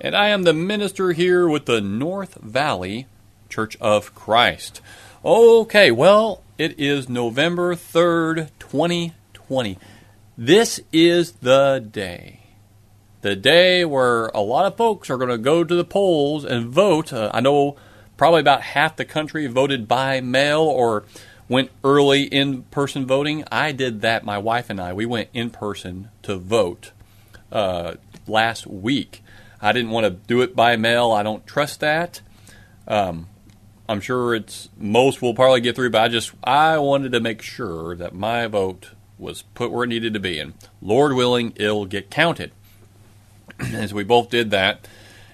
and I am the minister here with the North Valley Church of Christ. Okay, well, it is November 3rd, 2020. This is the day. The day where a lot of folks are going to go to the polls and vote. Uh, I know probably about half the country voted by mail or went early in person voting. I did that, my wife and I. We went in person to vote uh, last week. I didn't want to do it by mail. I don't trust that. Um, I'm sure it's most will probably get through, but I just I wanted to make sure that my vote was put where it needed to be, and Lord willing, it'll get counted. As we both did that,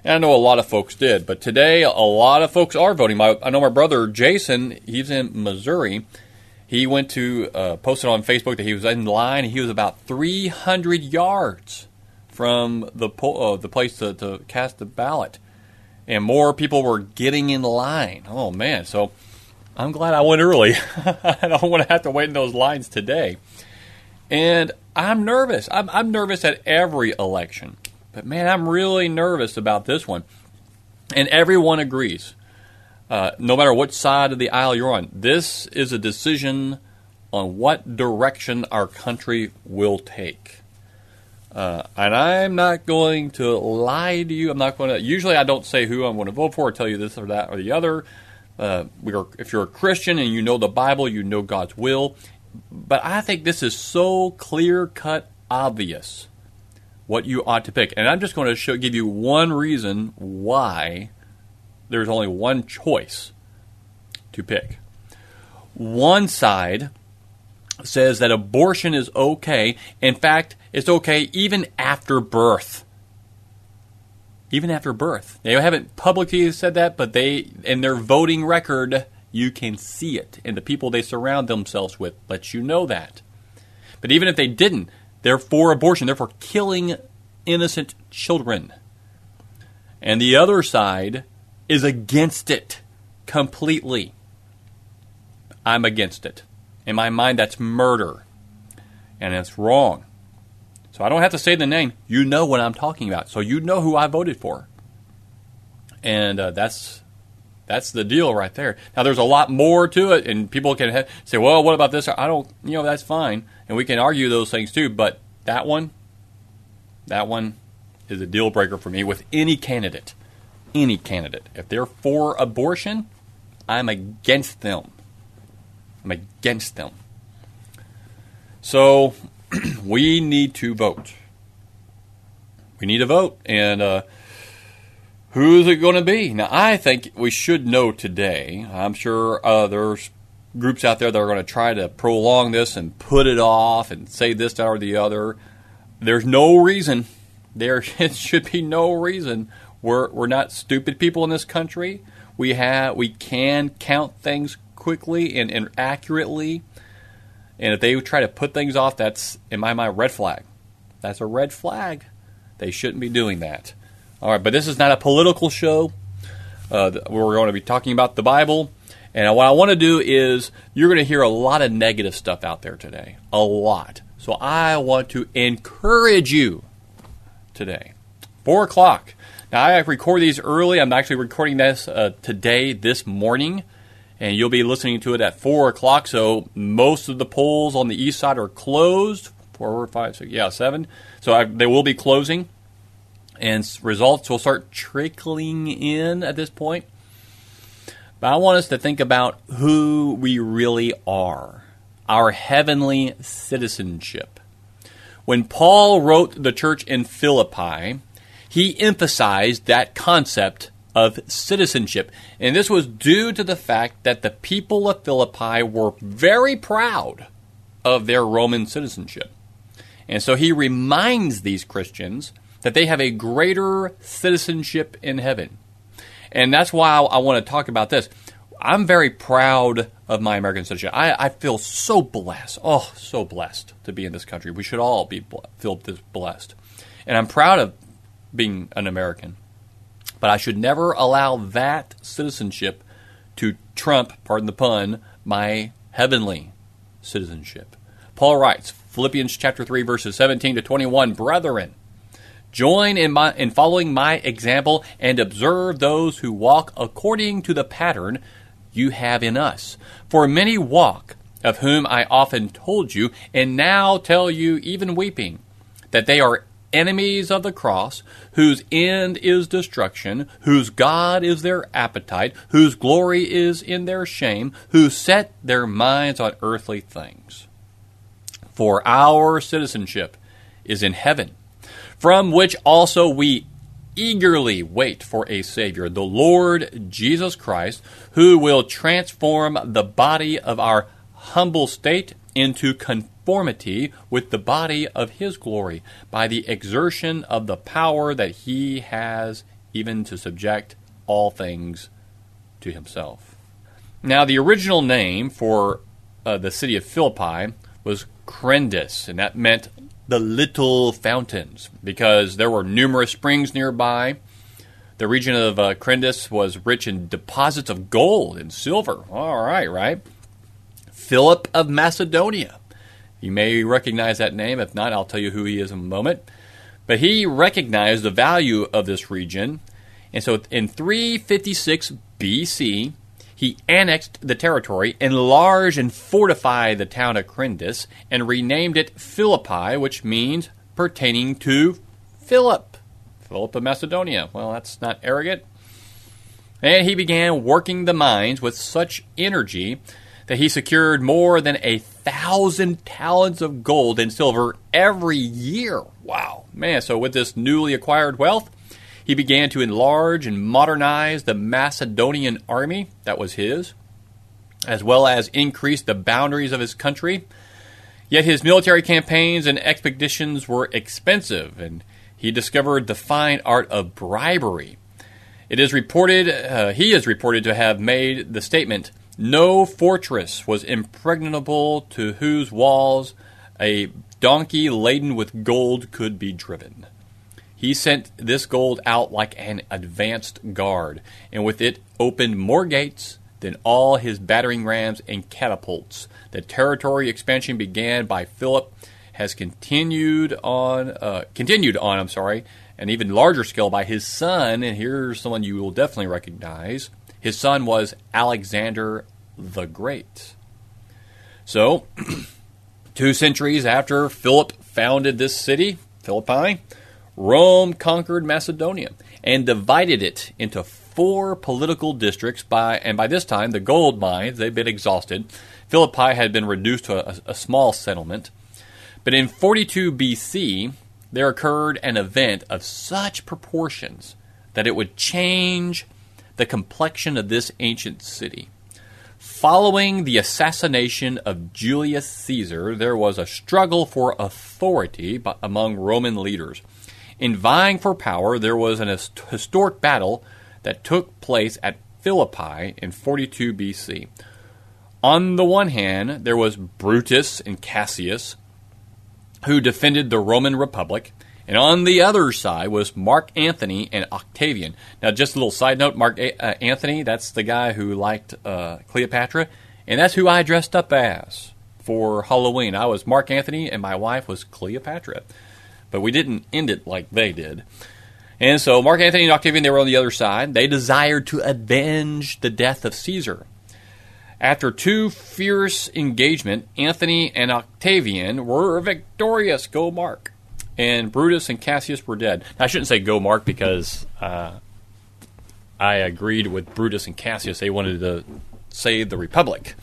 and I know a lot of folks did, but today a lot of folks are voting. My, I know my brother Jason, he's in Missouri. He went to uh, posted on Facebook that he was in line. And he was about 300 yards from the po- uh, the place to, to cast the ballot, and more people were getting in line. Oh man! So I'm glad I went early. I don't want to have to wait in those lines today. And I'm nervous. I'm, I'm nervous at every election, but man, I'm really nervous about this one. And everyone agrees. Uh, no matter what side of the aisle you're on, this is a decision on what direction our country will take. Uh, and I'm not going to lie to you. I'm not going to. Usually, I don't say who I'm going to vote for or tell you this or that or the other. Uh, are, if you're a Christian and you know the Bible, you know God's will. But I think this is so clear cut, obvious what you ought to pick. And I'm just going to show, give you one reason why there's only one choice to pick. One side says that abortion is okay. In fact, it's okay even after birth. Even after birth. They haven't publicly said that, but they in their voting record you can see it. And the people they surround themselves with lets you know that. But even if they didn't, they're for abortion. They're for killing innocent children. And the other side is against it completely. I'm against it. In my mind, that's murder. And it's wrong. So I don't have to say the name. You know what I'm talking about. So you know who I voted for. And uh, that's that's the deal right there. Now there's a lot more to it, and people can ha- say, "Well, what about this?" I don't, you know, that's fine, and we can argue those things too. But that one, that one, is a deal breaker for me with any candidate. Any candidate, if they're for abortion, I'm against them. I'm against them. So we need to vote. We need to vote, and uh, who's it going to be? Now, I think we should know today. I'm sure uh, there's groups out there that are going to try to prolong this and put it off and say this that, or the other. There's no reason. There should be no reason. We're we're not stupid people in this country. We have we can count things quickly and, and accurately. And if they try to put things off, that's in my mind red flag. That's a red flag. They shouldn't be doing that. All right, but this is not a political show. Uh, we're going to be talking about the Bible. And what I want to do is you're going to hear a lot of negative stuff out there today. A lot. So I want to encourage you today. Four o'clock. Now I record these early. I'm actually recording this uh, today, this morning, and you'll be listening to it at four o'clock. So most of the polls on the east side are closed. Four, five, six, yeah, seven. So I, they will be closing, and results will start trickling in at this point. But I want us to think about who we really are, our heavenly citizenship. When Paul wrote the church in Philippi, he emphasized that concept of citizenship. And this was due to the fact that the people of Philippi were very proud of their Roman citizenship. And so he reminds these Christians that they have a greater citizenship in heaven. And that's why I, want to talk about this. I'm very proud of my American citizenship. I, I, feel so blessed. Oh, so blessed to be in this country. We should all be feel this blessed. And I'm proud of being an American. But I should never allow that citizenship to trump, pardon the pun, my heavenly citizenship. Paul writes, Philippians chapter 3 verses 17 to 21, brethren, join in my in following my example and observe those who walk according to the pattern you have in us. For many walk, of whom I often told you, and now tell you, even weeping, that they are enemies of the cross, whose end is destruction, whose God is their appetite, whose glory is in their shame, who set their minds on earthly things. For our citizenship is in heaven, from which also we eagerly wait for a Savior, the Lord Jesus Christ, who will transform the body of our humble state into conformity with the body of His glory by the exertion of the power that He has even to subject all things to Himself. Now, the original name for uh, the city of Philippi was Crendus, and that meant the little fountains because there were numerous springs nearby. The region of uh, Crendus was rich in deposits of gold and silver. All right, right? Philip of Macedonia. You may recognize that name. If not, I'll tell you who he is in a moment. But he recognized the value of this region. And so in 356 BC, he annexed the territory, enlarged and fortified the town of Crendus, and renamed it Philippi, which means pertaining to Philip. Philip of Macedonia. Well, that's not arrogant. And he began working the mines with such energy that he secured more than a thousand talents of gold and silver every year. Wow, man. So, with this newly acquired wealth, he began to enlarge and modernize the Macedonian army that was his, as well as increase the boundaries of his country. Yet his military campaigns and expeditions were expensive, and he discovered the fine art of bribery. It is reported, uh, he is reported to have made the statement No fortress was impregnable to whose walls a donkey laden with gold could be driven. He sent this gold out like an advanced guard, and with it opened more gates than all his battering rams and catapults. The territory expansion began by Philip has continued on, uh, continued on. I'm sorry, an even larger scale by his son. And here's someone you will definitely recognize. His son was Alexander the Great. So, two centuries after Philip founded this city, Philippi, Rome conquered Macedonia and divided it into four political districts by and by this time the gold mines they've been exhausted. Philippi had been reduced to a, a small settlement. But in 42 BC, there occurred an event of such proportions that it would change the complexion of this ancient city. Following the assassination of Julius Caesar, there was a struggle for authority among Roman leaders. In vying for power, there was an historic battle that took place at Philippi in 42 BC. On the one hand, there was Brutus and Cassius, who defended the Roman Republic, and on the other side was Mark Antony and Octavian. Now, just a little side note Mark a- uh, Antony, that's the guy who liked uh, Cleopatra, and that's who I dressed up as for Halloween. I was Mark Antony, and my wife was Cleopatra but we didn't end it like they did. And so Mark Antony and Octavian, they were on the other side. They desired to avenge the death of Caesar. After two fierce engagement, Antony and Octavian were victorious. Go Mark. And Brutus and Cassius were dead. Now, I shouldn't say go Mark because uh, I agreed with Brutus and Cassius. They wanted to save the Republic.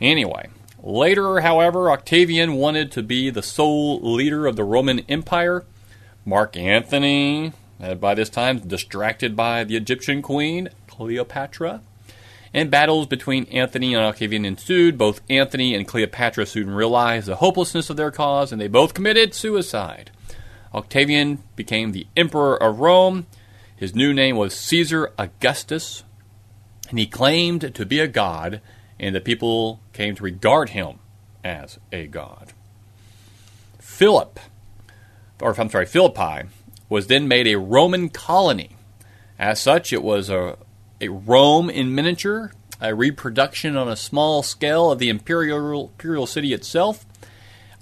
Anyway, Later, however, Octavian wanted to be the sole leader of the Roman Empire. Mark Antony, had by this time distracted by the Egyptian queen, Cleopatra. And battles between Antony and Octavian ensued. Both Antony and Cleopatra soon realized the hopelessness of their cause, and they both committed suicide. Octavian became the emperor of Rome. His new name was Caesar Augustus, and he claimed to be a god, and the people came to regard him as a god. Philip, or I'm sorry, Philippi, was then made a Roman colony. As such, it was a, a Rome in miniature, a reproduction on a small scale of the imperial, imperial city itself,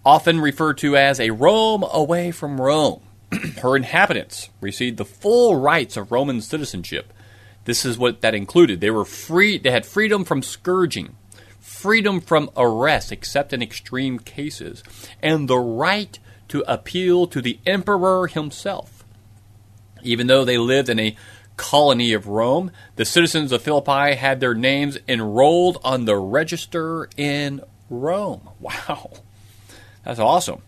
often referred to as a Rome away from Rome. Her inhabitants received the full rights of Roman citizenship. This is what that included. They were free, they had freedom from scourging, freedom from arrest except in extreme cases, and the right to appeal to the emperor himself. Even though they lived in a colony of Rome, the citizens of Philippi had their names enrolled on the register in Rome. Wow. That's awesome.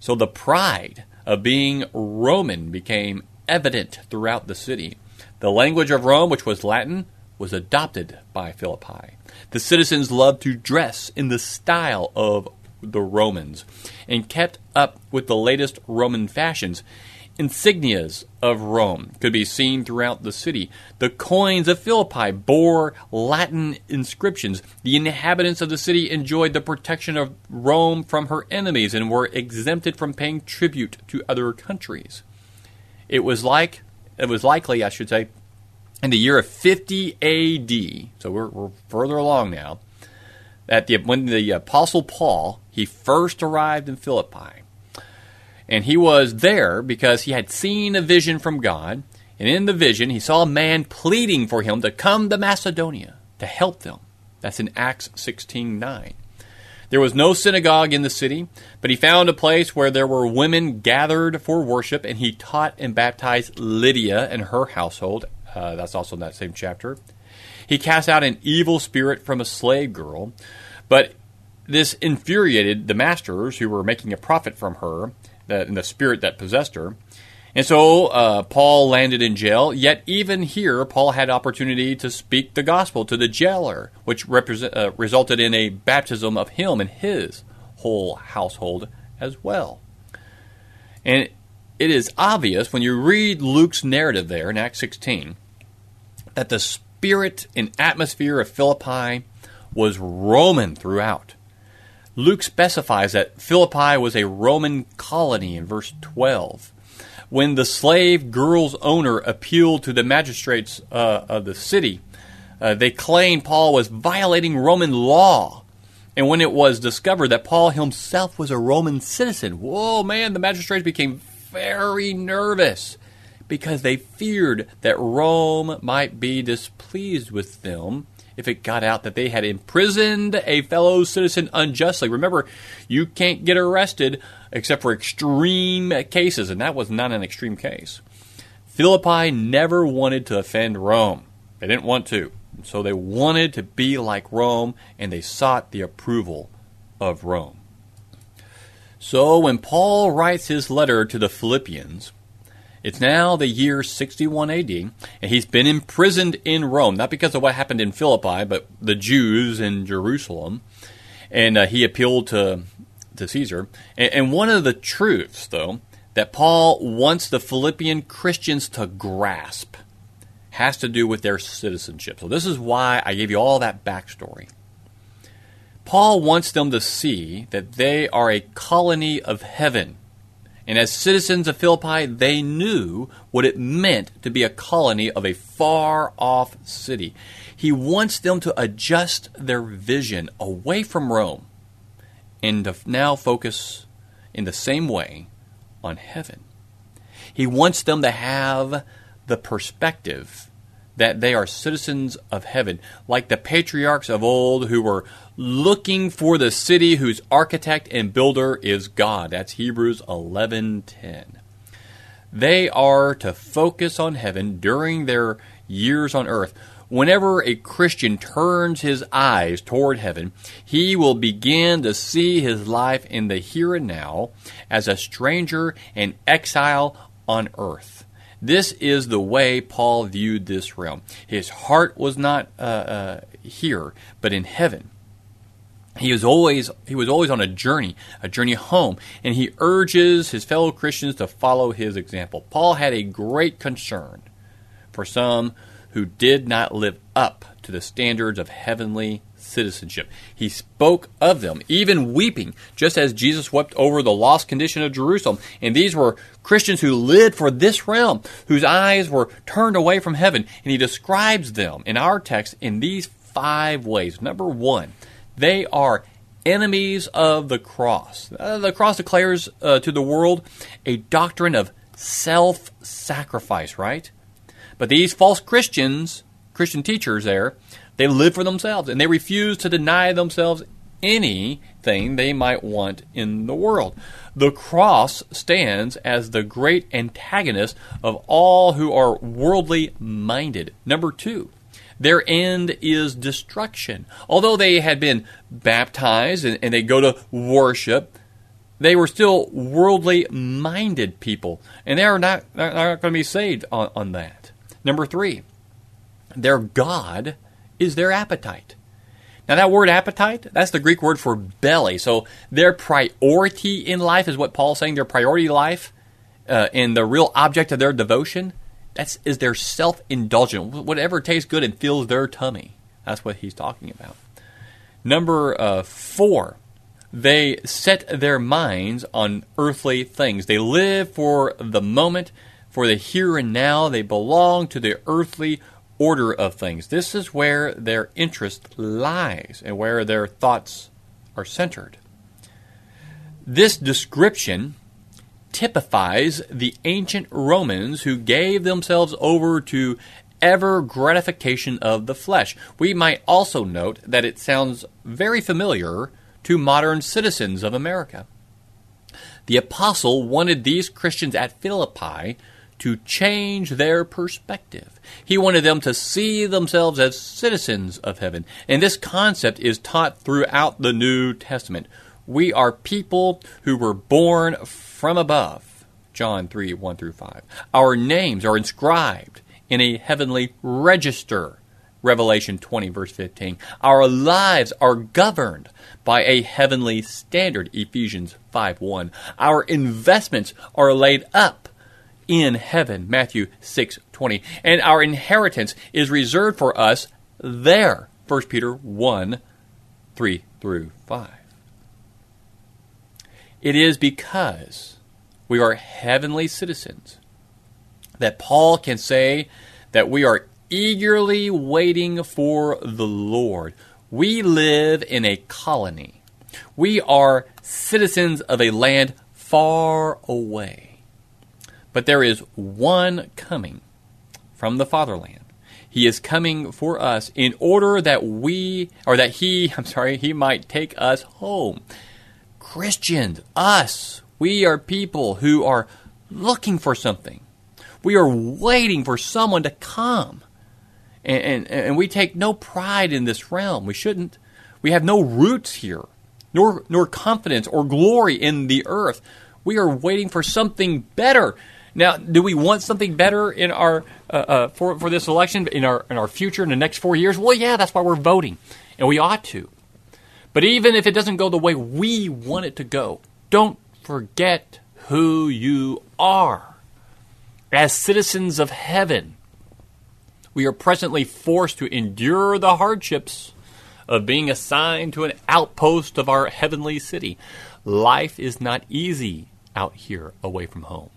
So the pride of being Roman became evident throughout the city. The language of Rome, which was Latin, was adopted by Philippi. The citizens loved to dress in the style of the Romans and kept up with the latest Roman fashions. Insignias of Rome could be seen throughout the city. The coins of Philippi bore Latin inscriptions. The inhabitants of the city enjoyed the protection of Rome from her enemies and were exempted from paying tribute to other countries. It was like it was likely, I should say, in the year of 50 AD. So we're, we're further along now. That the, when the apostle Paul he first arrived in Philippi and he was there because he had seen a vision from God. And in the vision, he saw a man pleading for him to come to Macedonia to help them. That's in Acts 16:9. There was no synagogue in the city, but he found a place where there were women gathered for worship, and he taught and baptized Lydia and her household. Uh, that's also in that same chapter. He cast out an evil spirit from a slave girl, but this infuriated the masters who were making a profit from her, the, the spirit that possessed her. And so uh, Paul landed in jail. Yet even here, Paul had opportunity to speak the gospel to the jailer, which represent, uh, resulted in a baptism of him and his whole household as well. And it is obvious when you read Luke's narrative there in Acts 16 that the spirit and atmosphere of Philippi was Roman throughout. Luke specifies that Philippi was a Roman colony in verse 12. When the slave girl's owner appealed to the magistrates uh, of the city, uh, they claimed Paul was violating Roman law. And when it was discovered that Paul himself was a Roman citizen, whoa, man, the magistrates became very nervous because they feared that Rome might be displeased with them if it got out that they had imprisoned a fellow citizen unjustly. Remember, you can't get arrested except for extreme cases, and that was not an extreme case. Philippi never wanted to offend Rome. They didn't want to. So they wanted to be like Rome, and they sought the approval of Rome. So when Paul writes his letter to the Philippians, it's now the year 61 AD, and he's been imprisoned in Rome, not because of what happened in Philippi, but the Jews in Jerusalem. And uh, he appealed to, to Caesar. And, and one of the truths, though, that Paul wants the Philippian Christians to grasp has to do with their citizenship. So, this is why I gave you all that backstory. Paul wants them to see that they are a colony of heaven and as citizens of Philippi, they knew what it meant to be a colony of a far off city. He wants them to adjust their vision away from Rome and to now focus in the same way on heaven. He wants them to have the perspective that they are citizens of heaven, like the patriarchs of old who were looking for the city whose architect and builder is God. That's Hebrews 11:10. They are to focus on heaven during their years on earth. Whenever a Christian turns his eyes toward heaven, he will begin to see his life in the here and now as a stranger and exile on earth. This is the way Paul viewed this realm. His heart was not uh, uh, here, but in heaven he was always he was always on a journey, a journey home, and he urges his fellow Christians to follow his example. Paul had a great concern for some who did not live up to the standards of heavenly citizenship. He spoke of them, even weeping, just as Jesus wept over the lost condition of Jerusalem. And these were Christians who lived for this realm, whose eyes were turned away from heaven. And he describes them in our text in these five ways. Number one, they are enemies of the cross. Uh, the cross declares uh, to the world a doctrine of self sacrifice, right? But these false Christians, Christian teachers there, they live for themselves and they refuse to deny themselves anything they might want in the world. The cross stands as the great antagonist of all who are worldly minded. Number two, their end is destruction. Although they had been baptized and, and they go to worship, they were still worldly minded people, and they are not, not, not going to be saved on, on that. Number three, their God is their appetite. Now, that word appetite, that's the Greek word for belly. So, their priority in life is what Paul's saying, their priority life uh, and the real object of their devotion, that's is their self indulgent, whatever tastes good and fills their tummy. That's what he's talking about. Number uh, four, they set their minds on earthly things. They live for the moment, for the here and now. They belong to the earthly order of things. This is where their interest lies and where their thoughts are centered. This description typifies the ancient Romans who gave themselves over to ever gratification of the flesh. We might also note that it sounds very familiar to modern citizens of America. The apostle wanted these Christians at Philippi to change their perspective. He wanted them to see themselves as citizens of heaven. And this concept is taught throughout the New Testament. We are people who were born from above. John 3 1 through 5. Our names are inscribed in a heavenly register. Revelation 20, verse 15. Our lives are governed by a heavenly standard. Ephesians 5 1. Our investments are laid up in heaven. Matthew 6:20. And our inheritance is reserved for us there. 1 Peter 1 3 through 5. It is because we are heavenly citizens that Paul can say that we are eagerly waiting for the Lord. We live in a colony. We are citizens of a land far away. But there is one coming from the fatherland. He is coming for us in order that we, or that he, I'm sorry, he might take us home. Christians, us, we are people who are looking for something. We are waiting for someone to come. And, and, and we take no pride in this realm. We shouldn't. We have no roots here, nor, nor confidence or glory in the earth. We are waiting for something better. Now, do we want something better in our uh, uh, for for this election in our in our future in the next four years? Well, yeah, that's why we're voting, and we ought to. But even if it doesn't go the way we want it to go, don't forget who you are. As citizens of heaven, we are presently forced to endure the hardships of being assigned to an outpost of our heavenly city. Life is not easy out here away from home.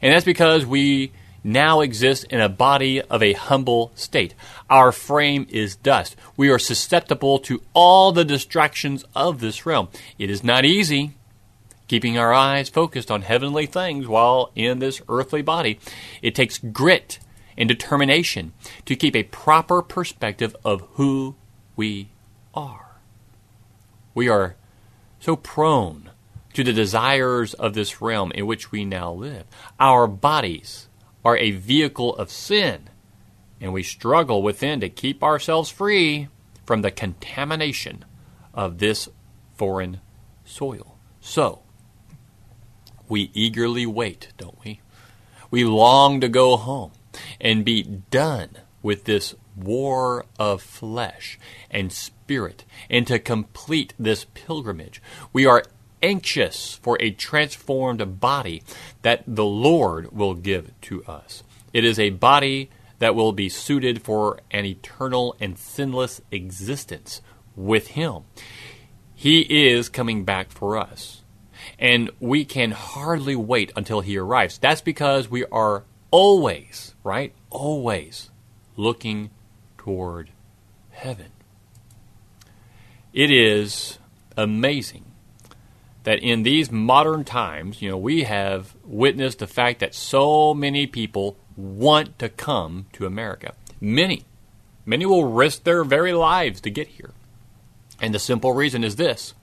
And that's because we now exist in a body of a humble state. Our frame is dust. We are susceptible to all the distractions of this realm. It is not easy keeping our eyes focused on heavenly things while in this earthly body. It takes grit and determination to keep a proper perspective of who we are. We are so prone to the desires of this realm in which we now live. Our bodies are a vehicle of sin, and we struggle within to keep ourselves free from the contamination of this foreign soil. So, we eagerly wait, don't we? We long to go home and be done with this war of flesh and spirit and to complete this pilgrimage. We are anxious for a transformed body that the Lord will give to us. It is a body that will be suited for an eternal and sinless existence with Him. He is coming back for us. And we can hardly wait until He arrives. That's because we are always, right? Always looking toward heaven. It is amazing that in these modern times, you know, we have witnessed the fact that so many people want to come to America. Many. Many will risk their very lives to get here. And the simple reason is this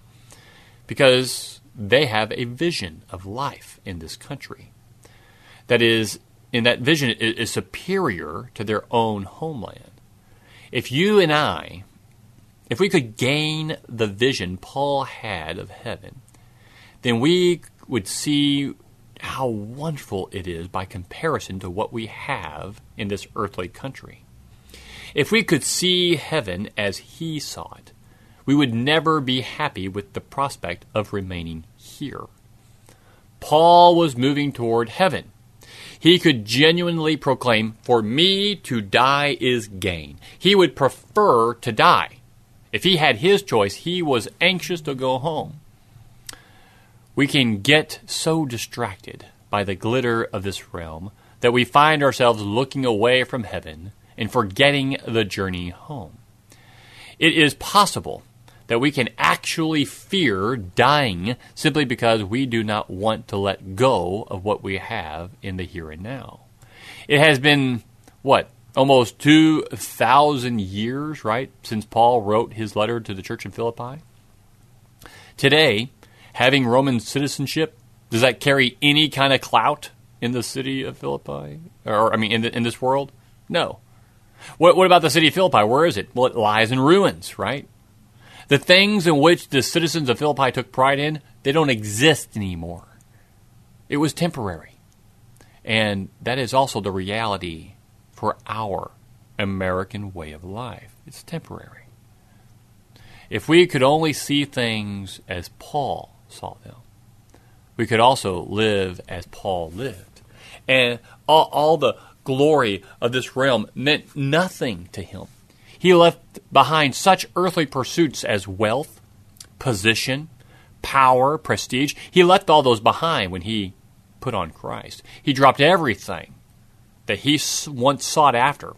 because they have a vision of life in this country that is, in that vision, is superior to their own homeland. If you and I, if we could gain the vision Paul had of heaven, then we would see how wonderful it is by comparison to what we have in this earthly country. If we could see heaven as he saw it, we would never be happy with the prospect of remaining here. Paul was moving toward heaven. He could genuinely proclaim, For me to die is gain. He would prefer to die. If he had his choice, he was anxious to go home. We can get so distracted by the glitter of this realm that we find ourselves looking away from heaven and forgetting the journey home. It is possible that we can actually fear dying simply because we do not want to let go of what we have in the here and now. It has been, what, almost 2,000 years, right, since Paul wrote his letter to the church in Philippi? Today, having Roman citizenship, does that carry any kind of clout in the city of Philippi? Or, I mean, in, the, in this world? No. What, what about the city of Philippi? Where is it? Well, it lies in ruins, right? The things in which the citizens of Philippi took pride in, they don't exist anymore. It was temporary. And that is also the reality for our American way of life. It's temporary. If we could only see things as Paul saw them. We could also live as Paul lived. And all, all the glory of this realm meant nothing to him. He left behind such earthly pursuits as wealth, position, power, prestige. He left all those behind when he put on Christ. He dropped everything that he once sought after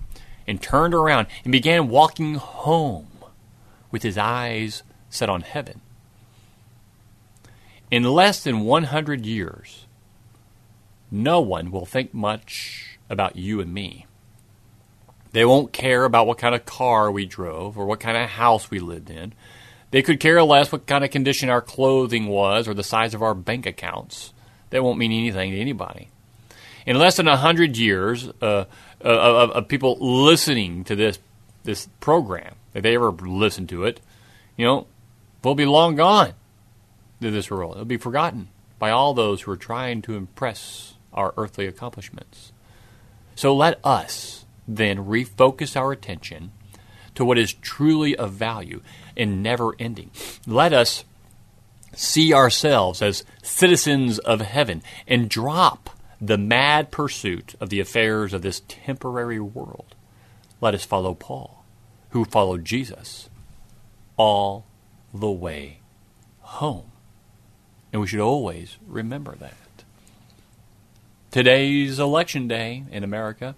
and turned around and began walking home with his eyes set on heaven. In less than 100 years, no one will think much about you and me. They won't care about what kind of car we drove or what kind of house we lived in. They could care less what kind of condition our clothing was or the size of our bank accounts. That won't mean anything to anybody. In less than 100 years uh, uh, of, of people listening to this, this program, if they ever listen to it, you know, we'll be long gone to this world. It'll be forgotten by all those who are trying to impress our earthly accomplishments. So let us then refocus our attention to what is truly of value and never ending. Let us see ourselves as citizens of heaven and drop the mad pursuit of the affairs of this temporary world. Let us follow Paul, who followed Jesus all the way home. And we should always remember that. Today's election day in America.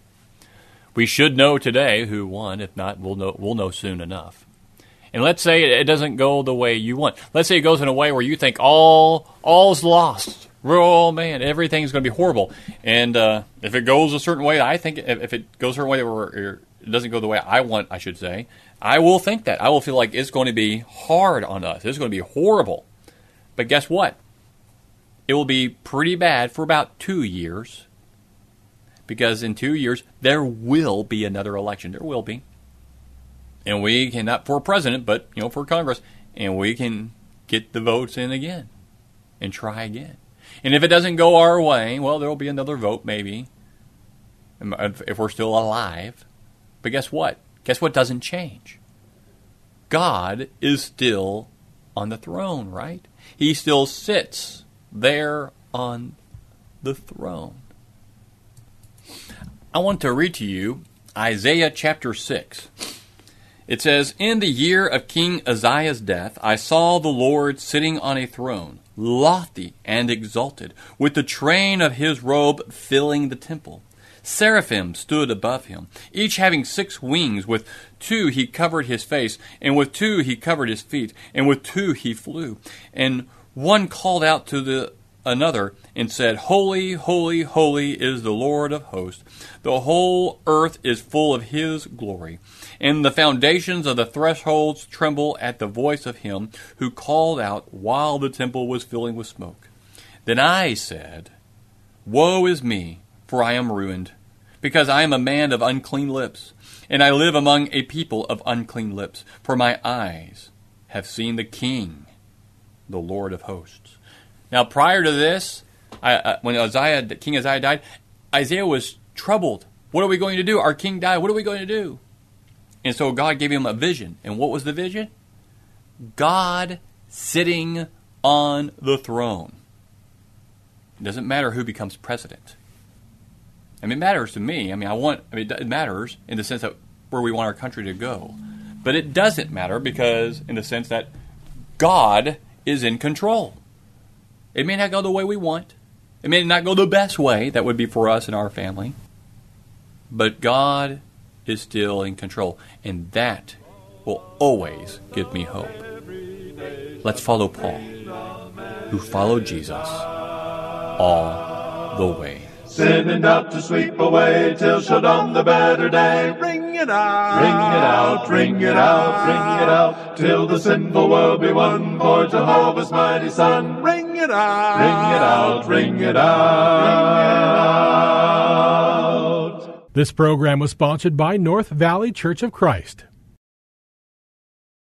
We should know today who won. If not, we'll know, we'll know soon enough. And let's say it doesn't go the way you want. Let's say it goes in a way where you think all all's lost. Oh man, everything's going to be horrible. And uh, if it goes a certain way, I think if it goes a certain way where it doesn't go the way I want, I should say, I will think that. I will feel like it's going to be hard on us. It's going to be horrible. But guess what? It will be pretty bad for about two years. Because in two years, there will be another election. There will be. And we can, not for president, but, you know, for Congress. And we can get the votes in again and try again. And if it doesn't go our way, well, there will be another vote maybe um, if we're still alive. But guess what? Guess what doesn't change? God is still on the throne, right? He still sits there on the throne. I want to read to you Isaiah chapter 6. It says, In the year of King Uzziah's death, I saw the Lord sitting on a throne, lofty and exalted, with the train of his robe filling the temple. Seraphim stood above him, each having six wings. With two he covered his face, and with two he covered his feet, and with two he flew. And one called out to the another and said, Holy, holy, holy is the Lord of hosts. The whole earth is full of his glory. And the foundations of the thresholds tremble at the voice of him who called out while the temple was filling with smoke. Then I said, Woe is me, for I am ruined, because I am a man of unclean lips, and I live among a people of unclean lips, for my eyes have seen the King, the Lord of hosts. Now, prior to this, I, uh, when Uzziah, King Isaiah died, Isaiah was troubled. What are we going to do? Our king died. What are we going to do? And so God gave him a vision. And what was the vision? God sitting on the throne. It doesn't matter who becomes president. I mean, it matters to me. I mean, I want, I mean, it matters in the sense that where we want our country to go. But it doesn't matter because, in the sense that God is in control. It may not go the way we want. It may not go the best way that would be for us and our family. But God is still in control. And that will always give me hope. Let's follow Paul, who followed Jesus all the way. Sin and doubt to sweep away till shall dawn the better day. Ring it out, ring it out, ring it out, ring it out, till the sinful world be won for Jehovah's mighty Son. Ring it out, ring it out, ring it out. This program was sponsored by North Valley Church of Christ.